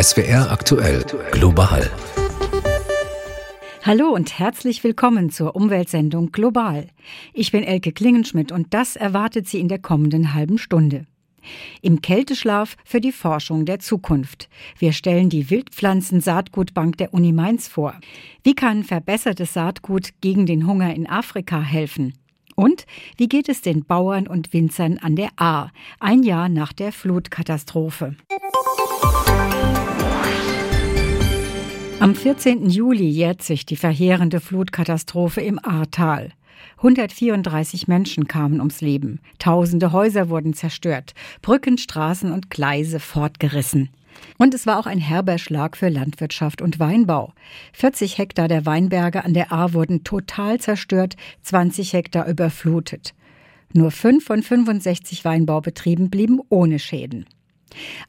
SWR aktuell global. Hallo und herzlich willkommen zur Umweltsendung Global. Ich bin Elke Klingenschmidt und das erwartet Sie in der kommenden halben Stunde. Im Kälteschlaf für die Forschung der Zukunft. Wir stellen die Wildpflanzen-Saatgutbank der Uni Mainz vor. Wie kann verbessertes Saatgut gegen den Hunger in Afrika helfen? Und wie geht es den Bauern und Winzern an der Ahr, ein Jahr nach der Flutkatastrophe? Am 14. Juli jährt sich die verheerende Flutkatastrophe im Ahrtal. 134 Menschen kamen ums Leben. Tausende Häuser wurden zerstört. Brücken, Straßen und Gleise fortgerissen. Und es war auch ein herber Schlag für Landwirtschaft und Weinbau. 40 Hektar der Weinberge an der Ahr wurden total zerstört, 20 Hektar überflutet. Nur fünf von 65 Weinbaubetrieben blieben ohne Schäden.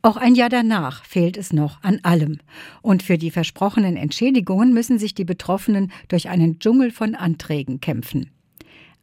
Auch ein Jahr danach fehlt es noch an allem. Und für die versprochenen Entschädigungen müssen sich die Betroffenen durch einen Dschungel von Anträgen kämpfen.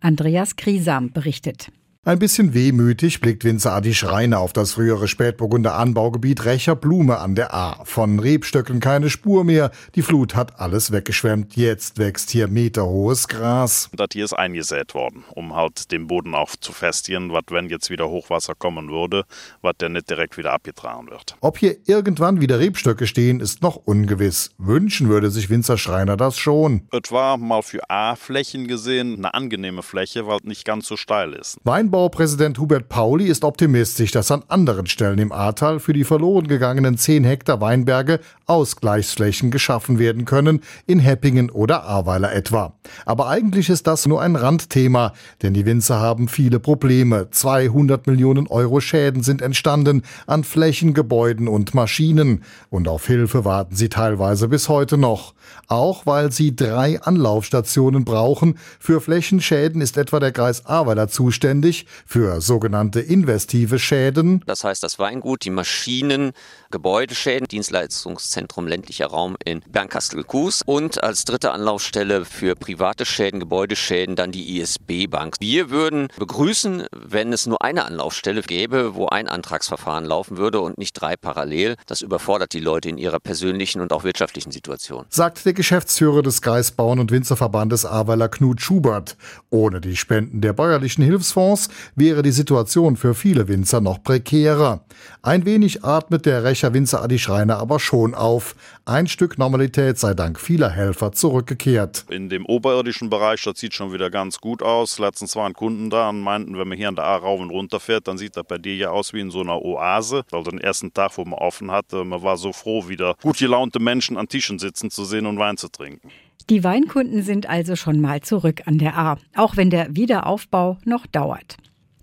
Andreas Krisam berichtet. Ein bisschen wehmütig blickt Winzer Adi Schreiner auf das frühere Spätburgunder Anbaugebiet Recher Blume an der A. Von Rebstöcken keine Spur mehr. Die Flut hat alles weggeschwemmt. Jetzt wächst hier meterhohes Gras. Das hier ist eingesät worden, um halt den Boden auch zu festigen, was wenn jetzt wieder Hochwasser kommen würde, was der nicht direkt wieder abgetragen wird. Ob hier irgendwann wieder Rebstöcke stehen, ist noch ungewiss. Wünschen würde sich Winzer Schreiner das schon. Es war mal für A-Flächen gesehen eine angenehme Fläche, weil es nicht ganz so steil ist. Wein Weinbaupräsident Hubert Pauli ist optimistisch, dass an anderen Stellen im Ahrtal für die verloren gegangenen 10 Hektar Weinberge Ausgleichsflächen geschaffen werden können, in Heppingen oder Ahrweiler etwa. Aber eigentlich ist das nur ein Randthema, denn die Winzer haben viele Probleme. 200 Millionen Euro Schäden sind entstanden an Flächen, Gebäuden und Maschinen. Und auf Hilfe warten sie teilweise bis heute noch. Auch weil sie drei Anlaufstationen brauchen. Für Flächenschäden ist etwa der Kreis Ahrweiler zuständig für sogenannte investive Schäden. Das heißt, das Weingut, die Maschinen, Gebäudeschäden, Dienstleistungszentrum ländlicher Raum in Bernkastel-Kues und als dritte Anlaufstelle für private Schäden, Gebäudeschäden dann die ISB Bank. Wir würden begrüßen, wenn es nur eine Anlaufstelle gäbe, wo ein Antragsverfahren laufen würde und nicht drei parallel. Das überfordert die Leute in ihrer persönlichen und auch wirtschaftlichen Situation. Sagt der Geschäftsführer des Kreisbauern- und Winzerverbandes Ahrweiler Knut Schubert. Ohne die Spenden der bäuerlichen Hilfsfonds wäre die Situation für viele Winzer noch prekärer. Ein wenig atmet der Recher Winzer Adi Schreiner aber schon auf. Ein Stück Normalität sei dank vieler Helfer zurückgekehrt. In dem oberirdischen Bereich, das sieht schon wieder ganz gut aus. Letztens waren Kunden da und meinten, wenn man hier an der A rauf und runter fährt, dann sieht das bei dir ja aus wie in so einer Oase. Also den ersten Tag, wo man offen hatte, man war so froh, wieder gut gelaunte Menschen an Tischen sitzen zu sehen und Wein zu trinken. Die Weinkunden sind also schon mal zurück an der A, auch wenn der Wiederaufbau noch dauert.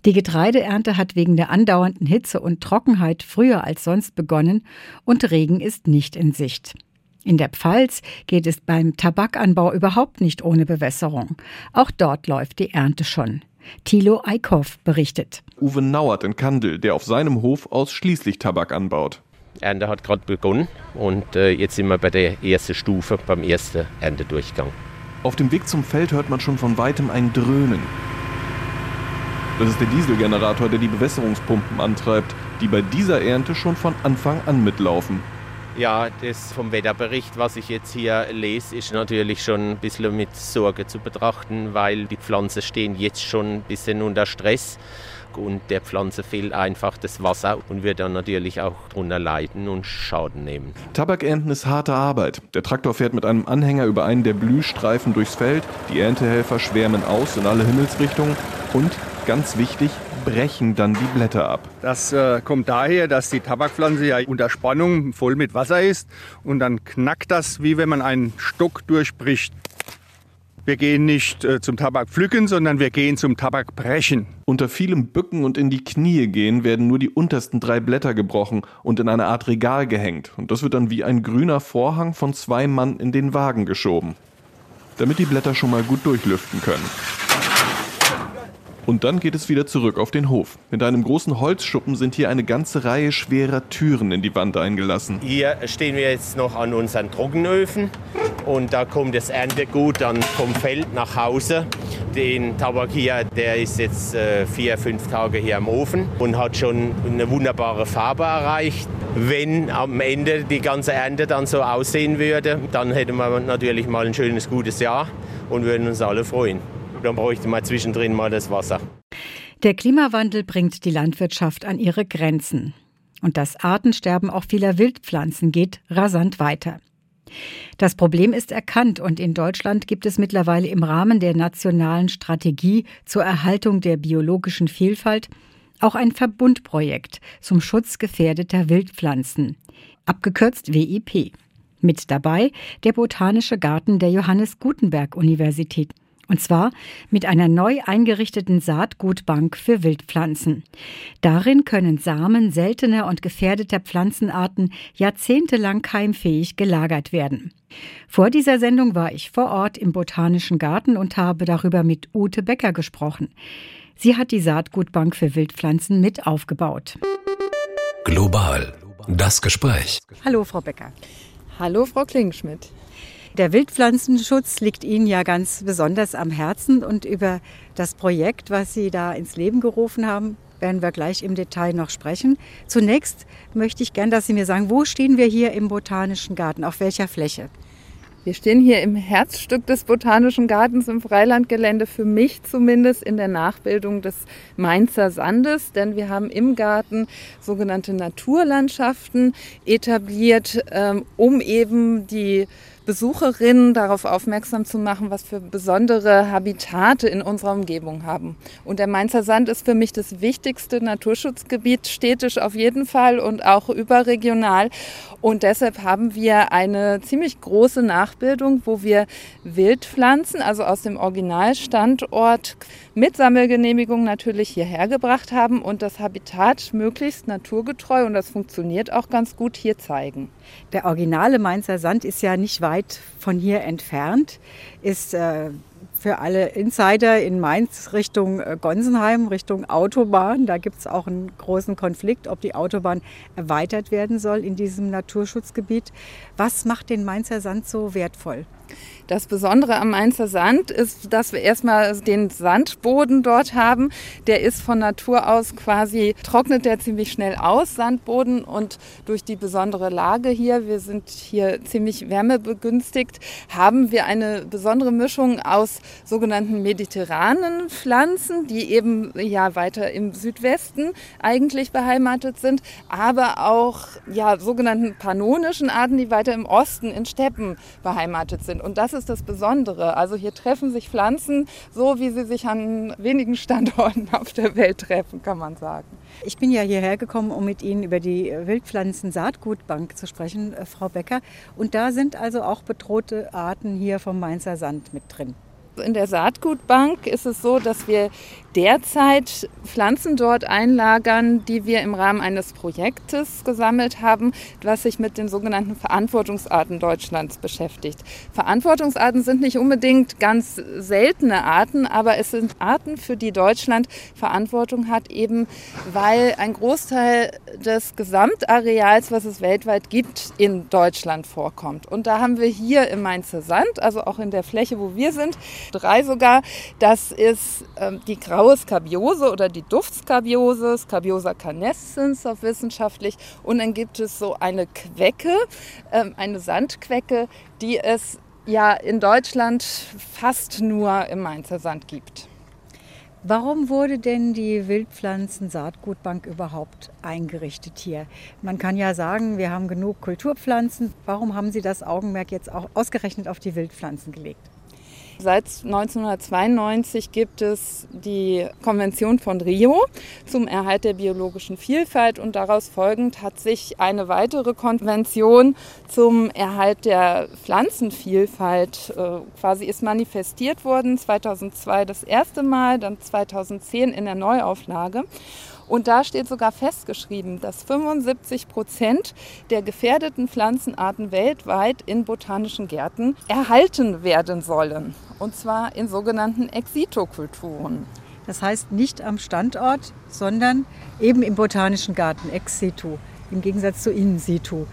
Die Getreideernte hat wegen der andauernden Hitze und Trockenheit früher als sonst begonnen und Regen ist nicht in Sicht. In der Pfalz geht es beim Tabakanbau überhaupt nicht ohne Bewässerung. Auch dort läuft die Ernte schon. Thilo Eickhoff berichtet. Uwe Nauert in Kandel, der auf seinem Hof ausschließlich Tabak anbaut. Ernte hat gerade begonnen und äh, jetzt sind wir bei der ersten Stufe, beim ersten Erntedurchgang. Auf dem Weg zum Feld hört man schon von weitem ein Dröhnen. Das ist der Dieselgenerator, der die Bewässerungspumpen antreibt, die bei dieser Ernte schon von Anfang an mitlaufen. Ja, das vom Wetterbericht, was ich jetzt hier lese, ist natürlich schon ein bisschen mit Sorge zu betrachten, weil die Pflanzen stehen jetzt schon ein bisschen unter Stress und der Pflanze fehlt einfach das Wasser und wird dann natürlich auch darunter leiden und Schaden nehmen. Tabakernten ist harte Arbeit. Der Traktor fährt mit einem Anhänger über einen der Blühstreifen durchs Feld, die Erntehelfer schwärmen aus in alle Himmelsrichtungen und ganz wichtig, brechen dann die Blätter ab. Das äh, kommt daher, dass die Tabakpflanze ja unter Spannung voll mit Wasser ist und dann knackt das, wie wenn man einen Stock durchbricht. Wir gehen nicht äh, zum Tabak pflücken, sondern wir gehen zum Tabak brechen. Unter vielem Bücken und in die Knie gehen werden nur die untersten drei Blätter gebrochen und in eine Art Regal gehängt. Und das wird dann wie ein grüner Vorhang von zwei Mann in den Wagen geschoben, damit die Blätter schon mal gut durchlüften können. Und dann geht es wieder zurück auf den Hof. Mit einem großen Holzschuppen sind hier eine ganze Reihe schwerer Türen in die Wand eingelassen. Hier stehen wir jetzt noch an unseren Trockenöfen und da kommt das Erntegut dann vom Feld nach Hause. Den Tabak hier, der ist jetzt äh, vier, fünf Tage hier im Ofen und hat schon eine wunderbare Farbe erreicht. Wenn am Ende die ganze Ernte dann so aussehen würde, dann hätten wir natürlich mal ein schönes, gutes Jahr und würden uns alle freuen. Dann bräuchte man zwischendrin mal das Wasser. Der Klimawandel bringt die Landwirtschaft an ihre Grenzen. Und das Artensterben auch vieler Wildpflanzen geht rasant weiter. Das Problem ist erkannt und in Deutschland gibt es mittlerweile im Rahmen der nationalen Strategie zur Erhaltung der biologischen Vielfalt auch ein Verbundprojekt zum Schutz gefährdeter Wildpflanzen, abgekürzt WIP. Mit dabei der Botanische Garten der Johannes Gutenberg Universität. Und zwar mit einer neu eingerichteten Saatgutbank für Wildpflanzen. Darin können Samen seltener und gefährdeter Pflanzenarten jahrzehntelang keimfähig gelagert werden. Vor dieser Sendung war ich vor Ort im Botanischen Garten und habe darüber mit Ute Becker gesprochen. Sie hat die Saatgutbank für Wildpflanzen mit aufgebaut. Global. Das Gespräch. Hallo, Frau Becker. Hallo, Frau Klingenschmidt. Der Wildpflanzenschutz liegt Ihnen ja ganz besonders am Herzen und über das Projekt, was Sie da ins Leben gerufen haben, werden wir gleich im Detail noch sprechen. Zunächst möchte ich gern, dass Sie mir sagen, wo stehen wir hier im Botanischen Garten, auf welcher Fläche? Wir stehen hier im Herzstück des Botanischen Gartens im Freilandgelände, für mich zumindest in der Nachbildung des Mainzer Sandes, denn wir haben im Garten sogenannte Naturlandschaften etabliert, ähm, um eben die Besucherinnen darauf aufmerksam zu machen, was für besondere Habitate in unserer Umgebung haben. Und der Mainzer Sand ist für mich das wichtigste Naturschutzgebiet, städtisch auf jeden Fall und auch überregional. Und deshalb haben wir eine ziemlich große Nachbildung, wo wir Wildpflanzen, also aus dem Originalstandort mit Sammelgenehmigung natürlich hierher gebracht haben und das Habitat möglichst naturgetreu und das funktioniert auch ganz gut hier zeigen. Der originale Mainzer Sand ist ja nicht weit von hier entfernt, ist äh, für alle Insider in Mainz Richtung äh, Gonsenheim, Richtung Autobahn. Da gibt es auch einen großen Konflikt, ob die Autobahn erweitert werden soll in diesem Naturschutzgebiet. Was macht den Mainzer Sand so wertvoll? Das Besondere am Mainzer Sand ist, dass wir erstmal den Sandboden dort haben. Der ist von Natur aus quasi, trocknet der ziemlich schnell aus, Sandboden. Und durch die besondere Lage hier, wir sind hier ziemlich wärmebegünstigt, haben wir eine besondere Mischung aus sogenannten mediterranen Pflanzen, die eben ja weiter im Südwesten eigentlich beheimatet sind, aber auch ja sogenannten pannonischen Arten, die weiter im Osten in Steppen beheimatet sind. Und das ist das Besondere. Also hier treffen sich Pflanzen so, wie sie sich an wenigen Standorten auf der Welt treffen, kann man sagen. Ich bin ja hierher gekommen, um mit Ihnen über die Wildpflanzen-Saatgutbank zu sprechen, äh, Frau Becker. Und da sind also auch bedrohte Arten hier vom Mainzer Sand mit drin. In der Saatgutbank ist es so, dass wir derzeit Pflanzen dort einlagern, die wir im Rahmen eines Projektes gesammelt haben, was sich mit den sogenannten Verantwortungsarten Deutschlands beschäftigt. Verantwortungsarten sind nicht unbedingt ganz seltene Arten, aber es sind Arten, für die Deutschland Verantwortung hat, eben weil ein Großteil des Gesamtareals, was es weltweit gibt, in Deutschland vorkommt. Und da haben wir hier im Mainzer Sand, also auch in der Fläche, wo wir sind, drei sogar. Das ist ähm, die graue Skabiose oder die Duftskabiose, Skabiosa canescens auf wissenschaftlich. Und dann gibt es so eine Quecke, ähm, eine Sandquecke, die es ja in Deutschland fast nur im Mainzer Sand gibt. Warum wurde denn die Wildpflanzen-Saatgutbank überhaupt eingerichtet hier? Man kann ja sagen, wir haben genug Kulturpflanzen. Warum haben Sie das Augenmerk jetzt auch ausgerechnet auf die Wildpflanzen gelegt? Seit 1992 gibt es die Konvention von Rio zum Erhalt der biologischen Vielfalt und daraus folgend hat sich eine weitere Konvention zum Erhalt der Pflanzenvielfalt äh, quasi ist manifestiert worden. 2002 das erste Mal, dann 2010 in der Neuauflage. Und da steht sogar festgeschrieben, dass 75 Prozent der gefährdeten Pflanzenarten weltweit in botanischen Gärten erhalten werden sollen. Und zwar in sogenannten Exitokulturen. Das heißt nicht am Standort, sondern eben im Botanischen Garten ex situ, im Gegensatz zu in situ.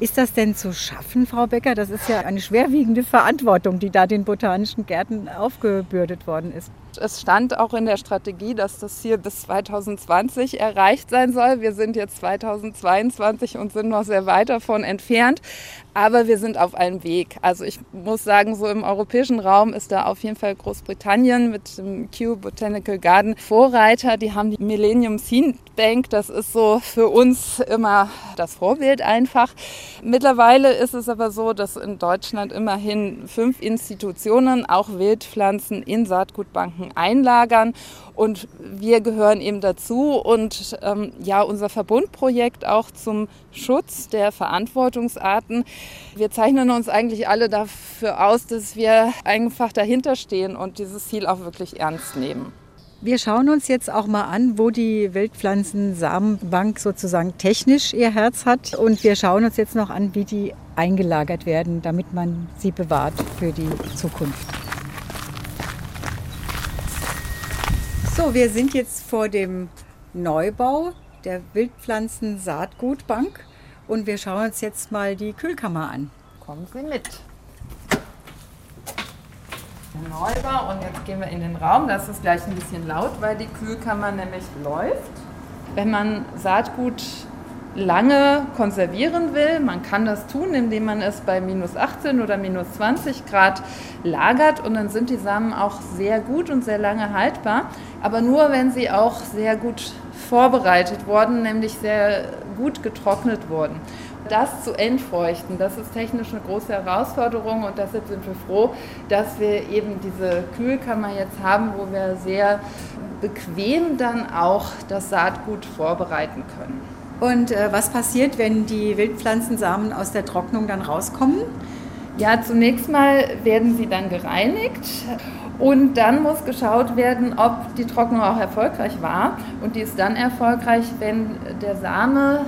Ist das denn zu schaffen, Frau Becker? Das ist ja eine schwerwiegende Verantwortung, die da den botanischen Gärten aufgebürdet worden ist. Es stand auch in der Strategie, dass das Ziel bis 2020 erreicht sein soll. Wir sind jetzt 2022 und sind noch sehr weit davon entfernt. Aber wir sind auf einem Weg. Also ich muss sagen, so im europäischen Raum ist da auf jeden Fall Großbritannien mit dem Kew Botanical Garden Vorreiter. Die haben die Millennium Seed Bank. Das ist so für uns immer das Vorbild einfach. Mittlerweile ist es aber so, dass in Deutschland immerhin fünf Institutionen auch Wildpflanzen in Saatgutbanken einlagern. Und wir gehören eben dazu. Und ähm, ja, unser Verbundprojekt auch zum Schutz der Verantwortungsarten. Wir zeichnen uns eigentlich alle dafür aus, dass wir einfach dahinter stehen und dieses Ziel auch wirklich ernst nehmen. Wir schauen uns jetzt auch mal an, wo die Wildpflanzen-Samenbank sozusagen technisch ihr Herz hat. Und wir schauen uns jetzt noch an, wie die eingelagert werden, damit man sie bewahrt für die Zukunft. So, wir sind jetzt vor dem Neubau der Wildpflanzen-Saatgutbank und wir schauen uns jetzt mal die Kühlkammer an. Kommen Sie mit. Neubau und jetzt gehen wir in den Raum. Das ist gleich ein bisschen laut, weil die Kühlkammer nämlich läuft. Wenn man Saatgut lange konservieren will, man kann das tun, indem man es bei minus 18 oder minus 20 Grad lagert und dann sind die Samen auch sehr gut und sehr lange haltbar, aber nur wenn sie auch sehr gut vorbereitet wurden, nämlich sehr gut getrocknet wurden. Das zu entfeuchten, das ist technisch eine große Herausforderung und deshalb sind wir froh, dass wir eben diese Kühlkammer jetzt haben, wo wir sehr bequem dann auch das Saatgut vorbereiten können. Und äh, was passiert, wenn die Wildpflanzensamen aus der Trocknung dann rauskommen? Ja, zunächst mal werden sie dann gereinigt und dann muss geschaut werden, ob die Trocknung auch erfolgreich war. Und die ist dann erfolgreich, wenn der Same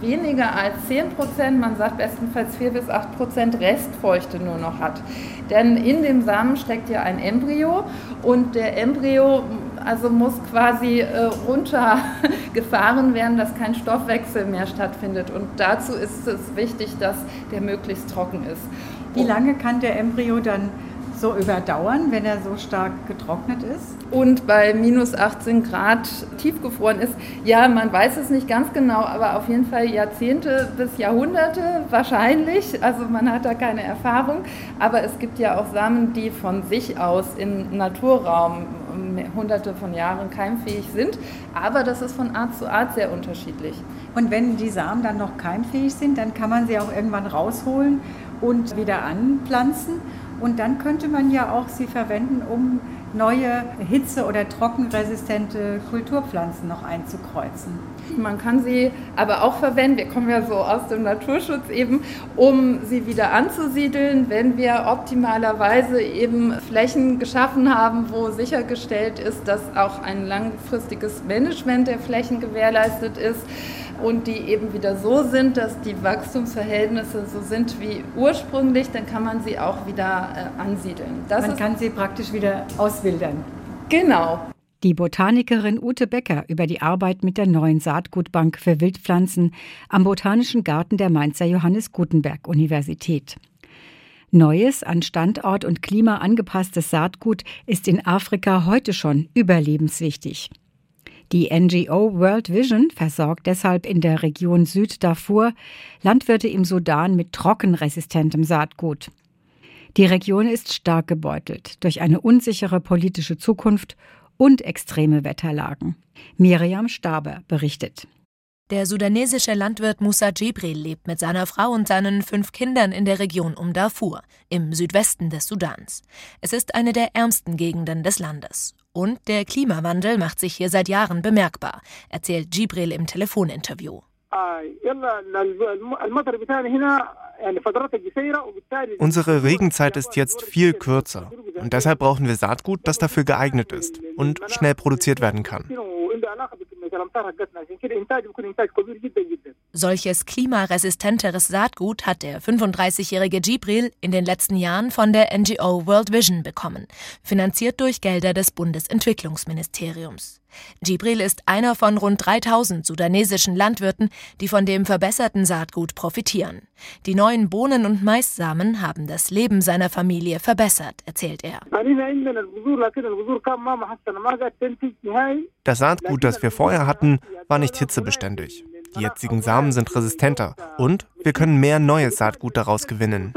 weniger als 10 Prozent, man sagt bestenfalls 4 bis 8 Prozent Restfeuchte nur noch hat. Denn in dem Samen steckt ja ein Embryo und der Embryo also muss quasi äh, runtergefahren werden, dass kein Stoffwechsel mehr stattfindet. Und dazu ist es wichtig, dass der möglichst trocken ist. Wie lange kann der Embryo dann so überdauern, wenn er so stark getrocknet ist? Und bei minus 18 Grad tiefgefroren ist, ja, man weiß es nicht ganz genau, aber auf jeden Fall Jahrzehnte bis Jahrhunderte wahrscheinlich. Also man hat da keine Erfahrung. Aber es gibt ja auch Samen, die von sich aus im Naturraum hunderte von Jahren keimfähig sind. Aber das ist von Art zu Art sehr unterschiedlich. Und wenn die Samen dann noch keimfähig sind, dann kann man sie auch irgendwann rausholen und wieder anpflanzen. Und dann könnte man ja auch sie verwenden, um neue hitze- oder trockenresistente Kulturpflanzen noch einzukreuzen. Man kann sie aber auch verwenden, wir kommen ja so aus dem Naturschutz eben, um sie wieder anzusiedeln, wenn wir optimalerweise eben Flächen geschaffen haben, wo sichergestellt ist, dass auch ein langfristiges Management der Flächen gewährleistet ist und die eben wieder so sind, dass die Wachstumsverhältnisse so sind wie ursprünglich, dann kann man sie auch wieder äh, ansiedeln. Das man kann sie praktisch wieder auswildern. Genau. Die Botanikerin Ute Becker über die Arbeit mit der neuen Saatgutbank für Wildpflanzen am Botanischen Garten der Mainzer Johannes Gutenberg Universität. Neues, an Standort und Klima angepasstes Saatgut ist in Afrika heute schon überlebenswichtig. Die NGO World Vision versorgt deshalb in der Region Süddarfur Landwirte im Sudan mit trockenresistentem Saatgut. Die Region ist stark gebeutelt durch eine unsichere politische Zukunft und extreme Wetterlagen. Miriam Staber berichtet. Der sudanesische Landwirt Musa Jibril lebt mit seiner Frau und seinen fünf Kindern in der Region um Darfur, im Südwesten des Sudans. Es ist eine der ärmsten Gegenden des Landes. Und der Klimawandel macht sich hier seit Jahren bemerkbar, erzählt Jibril im Telefoninterview. Unsere Regenzeit ist jetzt viel kürzer und deshalb brauchen wir Saatgut, das dafür geeignet ist und schnell produziert werden kann. Solches klimaresistenteres Saatgut hat der 35-jährige Gibril in den letzten Jahren von der NGO World Vision bekommen, finanziert durch Gelder des Bundesentwicklungsministeriums. Gibril ist einer von rund 3000 sudanesischen Landwirten, die von dem verbesserten Saatgut profitieren. Die neuen Bohnen- und Maissamen haben das Leben seiner Familie verbessert, erzählt er. Das Saatgut, das wir vorher hatten, war nicht hitzebeständig. Die jetzigen Samen sind resistenter und wir können mehr neues Saatgut daraus gewinnen.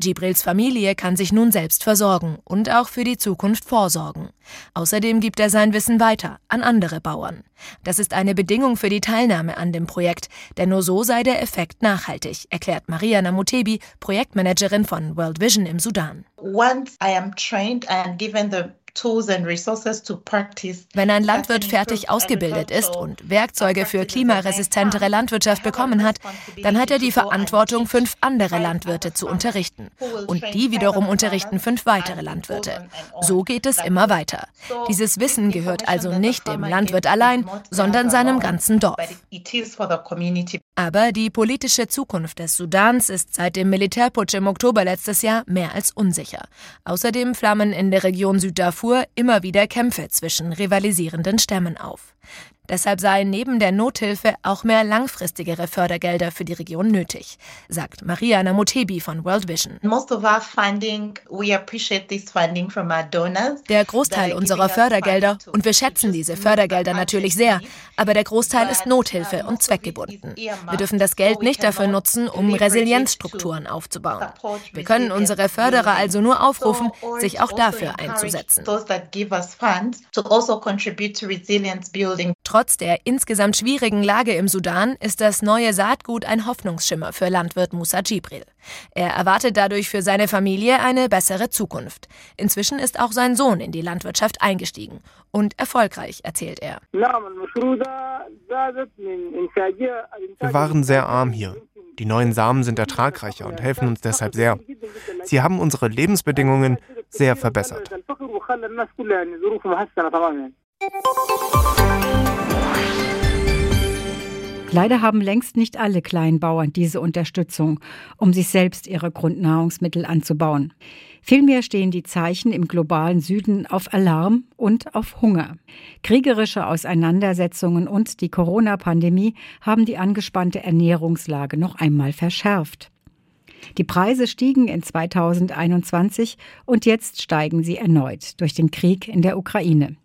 Gibrils Familie kann sich nun selbst versorgen und auch für die Zukunft vorsorgen. Außerdem gibt er sein Wissen weiter an andere Bauern. Das ist eine Bedingung für die Teilnahme an dem Projekt, denn nur so sei der Effekt nachhaltig, erklärt Maria Namutebi, Projektmanagerin von World Vision im Sudan. Once I am trained and given the wenn ein Landwirt fertig ausgebildet ist und Werkzeuge für klimaresistentere Landwirtschaft bekommen hat, dann hat er die Verantwortung, fünf andere Landwirte zu unterrichten. Und die wiederum unterrichten fünf weitere Landwirte. So geht es immer weiter. Dieses Wissen gehört also nicht dem Landwirt allein, sondern seinem ganzen Dorf. Aber die politische Zukunft des Sudans ist seit dem Militärputsch im Oktober letztes Jahr mehr als unsicher. Außerdem flammen in der Region Süddarfur Darfur immer wieder Kämpfe zwischen rivalisierenden Stämmen auf. Deshalb seien neben der Nothilfe auch mehr langfristigere Fördergelder für die Region nötig, sagt Mariana Motebi von World Vision. Der Großteil unserer Fördergelder, und wir schätzen diese Fördergelder natürlich sehr, aber der Großteil ist Nothilfe und zweckgebunden. Wir dürfen das Geld nicht dafür nutzen, um Resilienzstrukturen aufzubauen. Wir können unsere Förderer also nur aufrufen, sich auch dafür einzusetzen. Trotz der insgesamt schwierigen Lage im Sudan ist das neue Saatgut ein Hoffnungsschimmer für Landwirt Musa Jibril. Er erwartet dadurch für seine Familie eine bessere Zukunft. Inzwischen ist auch sein Sohn in die Landwirtschaft eingestiegen und erfolgreich, erzählt er. Wir waren sehr arm hier. Die neuen Samen sind ertragreicher und helfen uns deshalb sehr. Sie haben unsere Lebensbedingungen sehr verbessert. Leider haben längst nicht alle Kleinbauern diese Unterstützung, um sich selbst ihre Grundnahrungsmittel anzubauen. Vielmehr stehen die Zeichen im globalen Süden auf Alarm und auf Hunger. Kriegerische Auseinandersetzungen und die Corona-Pandemie haben die angespannte Ernährungslage noch einmal verschärft. Die Preise stiegen in 2021 und jetzt steigen sie erneut durch den Krieg in der Ukraine.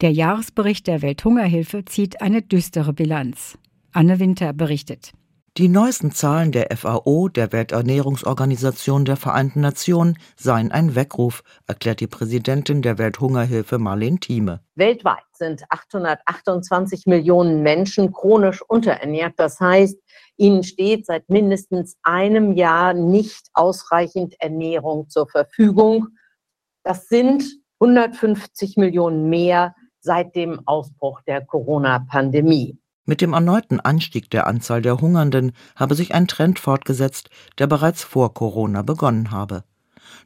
Der Jahresbericht der Welthungerhilfe zieht eine düstere Bilanz. Anne Winter berichtet. Die neuesten Zahlen der FAO, der Welternährungsorganisation der Vereinten Nationen, seien ein Weckruf, erklärt die Präsidentin der Welthungerhilfe Marlene Thieme. Weltweit sind 828 Millionen Menschen chronisch unterernährt. Das heißt, ihnen steht seit mindestens einem Jahr nicht ausreichend Ernährung zur Verfügung. Das sind 150 Millionen mehr seit dem Ausbruch der Corona-Pandemie. Mit dem erneuten Anstieg der Anzahl der Hungernden habe sich ein Trend fortgesetzt, der bereits vor Corona begonnen habe.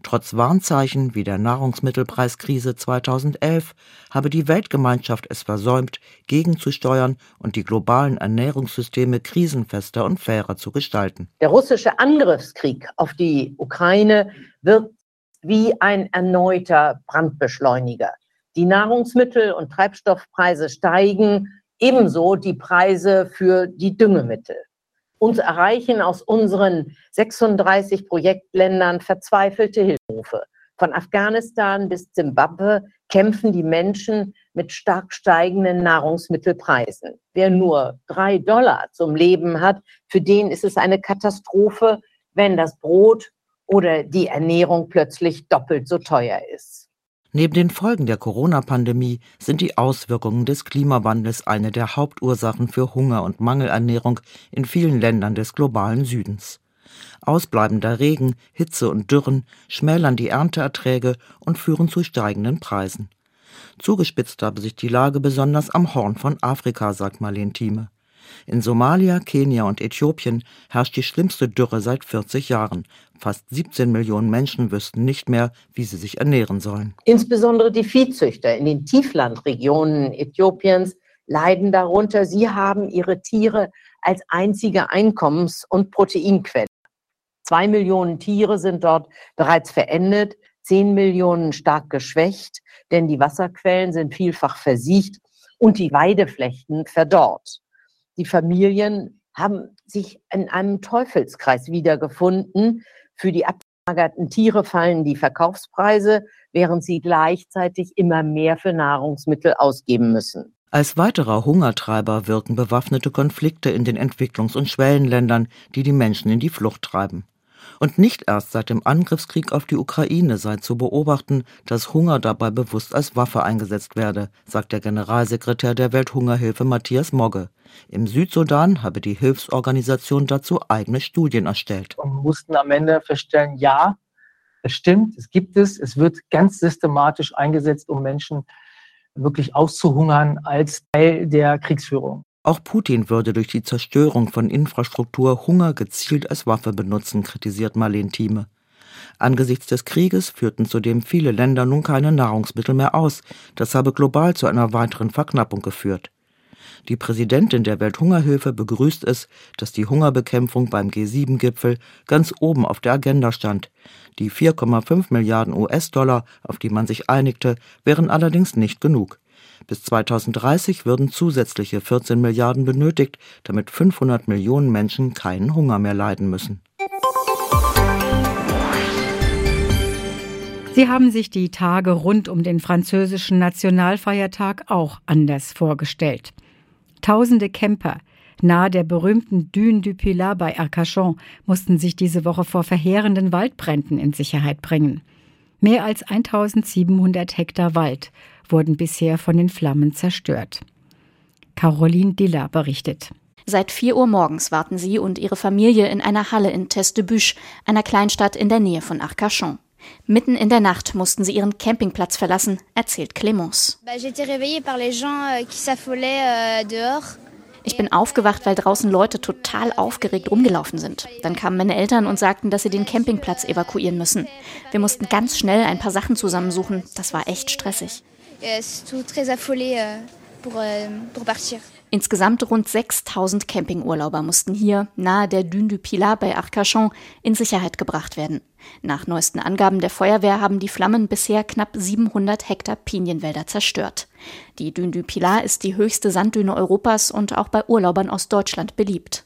Trotz Warnzeichen wie der Nahrungsmittelpreiskrise 2011 habe die Weltgemeinschaft es versäumt, gegenzusteuern und die globalen Ernährungssysteme krisenfester und fairer zu gestalten. Der russische Angriffskrieg auf die Ukraine wirkt wie ein erneuter Brandbeschleuniger. Die Nahrungsmittel- und Treibstoffpreise steigen, ebenso die Preise für die Düngemittel. Uns erreichen aus unseren 36 Projektländern verzweifelte Hilfe. Von Afghanistan bis Zimbabwe kämpfen die Menschen mit stark steigenden Nahrungsmittelpreisen. Wer nur drei Dollar zum Leben hat, für den ist es eine Katastrophe, wenn das Brot oder die Ernährung plötzlich doppelt so teuer ist. Neben den Folgen der Corona-Pandemie sind die Auswirkungen des Klimawandels eine der Hauptursachen für Hunger und Mangelernährung in vielen Ländern des globalen Südens. Ausbleibender Regen, Hitze und Dürren schmälern die Ernteerträge und führen zu steigenden Preisen. Zugespitzt habe sich die Lage besonders am Horn von Afrika, sagt Marlene Thieme. In Somalia, Kenia und Äthiopien herrscht die schlimmste Dürre seit 40 Jahren. Fast 17 Millionen Menschen wüssten nicht mehr, wie sie sich ernähren sollen. Insbesondere die Viehzüchter in den Tieflandregionen Äthiopiens leiden darunter. Sie haben ihre Tiere als einzige Einkommens- und Proteinquelle. Zwei Millionen Tiere sind dort bereits verendet, zehn Millionen stark geschwächt, denn die Wasserquellen sind vielfach versiegt und die Weideflächen verdorrt. Die Familien haben sich in einem Teufelskreis wiedergefunden. Für die abgelagerten Tiere fallen die Verkaufspreise, während sie gleichzeitig immer mehr für Nahrungsmittel ausgeben müssen. Als weiterer Hungertreiber wirken bewaffnete Konflikte in den Entwicklungs- und Schwellenländern, die die Menschen in die Flucht treiben. Und nicht erst seit dem Angriffskrieg auf die Ukraine sei zu beobachten, dass Hunger dabei bewusst als Waffe eingesetzt werde, sagt der Generalsekretär der Welthungerhilfe Matthias Mogge. Im Südsudan habe die Hilfsorganisation dazu eigene Studien erstellt. Und mussten am Ende feststellen, ja, es stimmt, es gibt es, es wird ganz systematisch eingesetzt, um Menschen wirklich auszuhungern als Teil der Kriegsführung. Auch Putin würde durch die Zerstörung von Infrastruktur Hunger gezielt als Waffe benutzen, kritisiert Marlene Thieme. Angesichts des Krieges führten zudem viele Länder nun keine Nahrungsmittel mehr aus. Das habe global zu einer weiteren Verknappung geführt. Die Präsidentin der Welthungerhilfe begrüßt es, dass die Hungerbekämpfung beim G7-Gipfel ganz oben auf der Agenda stand. Die 4,5 Milliarden US-Dollar, auf die man sich einigte, wären allerdings nicht genug. Bis 2030 würden zusätzliche 14 Milliarden benötigt, damit 500 Millionen Menschen keinen Hunger mehr leiden müssen. Sie haben sich die Tage rund um den französischen Nationalfeiertag auch anders vorgestellt. Tausende Camper nahe der berühmten Dune du Pilat bei Arcachon mussten sich diese Woche vor verheerenden Waldbränden in Sicherheit bringen. Mehr als 1700 Hektar Wald wurden bisher von den Flammen zerstört. Caroline Diller berichtet. Seit 4 Uhr morgens warten sie und ihre Familie in einer Halle in Teste-de-Buche, einer Kleinstadt in der Nähe von Arcachon. Mitten in der Nacht mussten sie ihren Campingplatz verlassen, erzählt Clémence. Ich bin aufgewacht, weil draußen Leute total aufgeregt rumgelaufen sind. Dann kamen meine Eltern und sagten, dass sie den Campingplatz evakuieren müssen. Wir mussten ganz schnell ein paar Sachen zusammensuchen. Das war echt stressig. Euh, euh, Insgesamt rund 6000 Campingurlauber mussten hier, nahe der Dune du Pilat bei Arcachon, in Sicherheit gebracht werden. Nach neuesten Angaben der Feuerwehr haben die Flammen bisher knapp 700 Hektar Pinienwälder zerstört. Die Dune du Pilat ist die höchste Sanddüne Europas und auch bei Urlaubern aus Deutschland beliebt.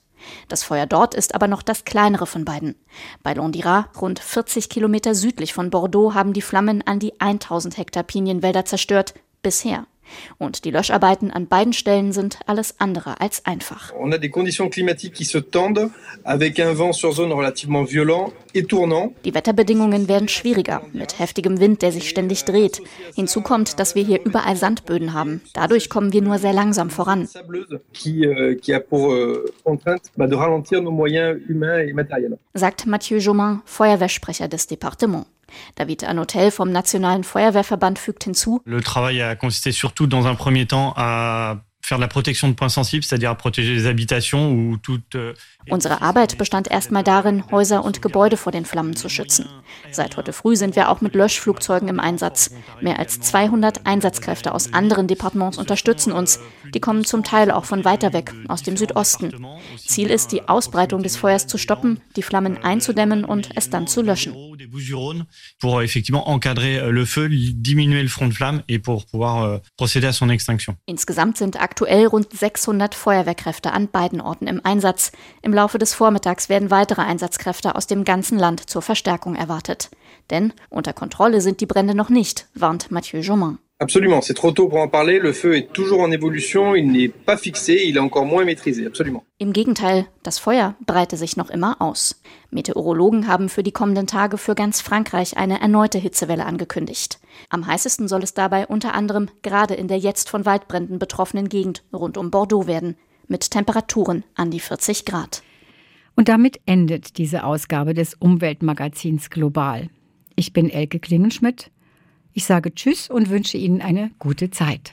Das Feuer dort ist aber noch das kleinere von beiden. Bei Londira, rund 40 Kilometer südlich von Bordeaux, haben die Flammen an die 1000 Hektar Pinienwälder zerstört. Bisher. Und die Löscharbeiten an beiden Stellen sind alles andere als einfach. On a des conditions climatiques qui se tendent avec un vent sur zone relativement violent et tournant. Die Wetterbedingungen werden schwieriger mit heftigem Wind, der sich ständig dreht. Hinzu kommt, dass wir hier überall Sandböden haben. Dadurch kommen wir nur sehr langsam voran. Euh, euh. Sagt Mathieu Jomain, Feuerwehrsprecher des Departements. David Anotel vom Nationalen Feuerwehrverband fügt hinzu. Le travail a consisté surtout dans un premier temps à faire de la protection de points sensibles, c'est-à-dire à protéger les habitations ou toute euh, Unsere Arbeit bestand erstmal darin, Häuser und Gebäude vor den Flammen zu schützen. Seit heute früh sind wir auch mit Löschflugzeugen im Einsatz. Mehr als 200 Einsatzkräfte aus anderen Departements unterstützen uns. Die kommen zum Teil auch von weiter weg, aus dem Südosten. Ziel ist, die Ausbreitung des Feuers zu stoppen, die Flammen einzudämmen und es dann zu löschen. Euh, euh, euh. Insgesamt sind aktuell rund 600 Feuerwehrkräfte an beiden Orten im Einsatz. Im im Laufe des Vormittags werden weitere Einsatzkräfte aus dem ganzen Land zur Verstärkung erwartet. Denn unter Kontrolle sind die Brände noch nicht, warnt Mathieu Jomain. Absolument, c'est trop tôt pour en parler. Le feu est toujours en évolution, il n'est pas fixé, il est encore moins maîtrisé. Absolument. Im Gegenteil, das Feuer breite sich noch immer aus. Meteorologen haben für die kommenden Tage für ganz Frankreich eine erneute Hitzewelle angekündigt. Am heißesten soll es dabei unter anderem gerade in der jetzt von Waldbränden betroffenen Gegend rund um Bordeaux werden mit Temperaturen an die 40 Grad. Und damit endet diese Ausgabe des Umweltmagazins Global. Ich bin Elke Klingenschmidt. Ich sage Tschüss und wünsche Ihnen eine gute Zeit.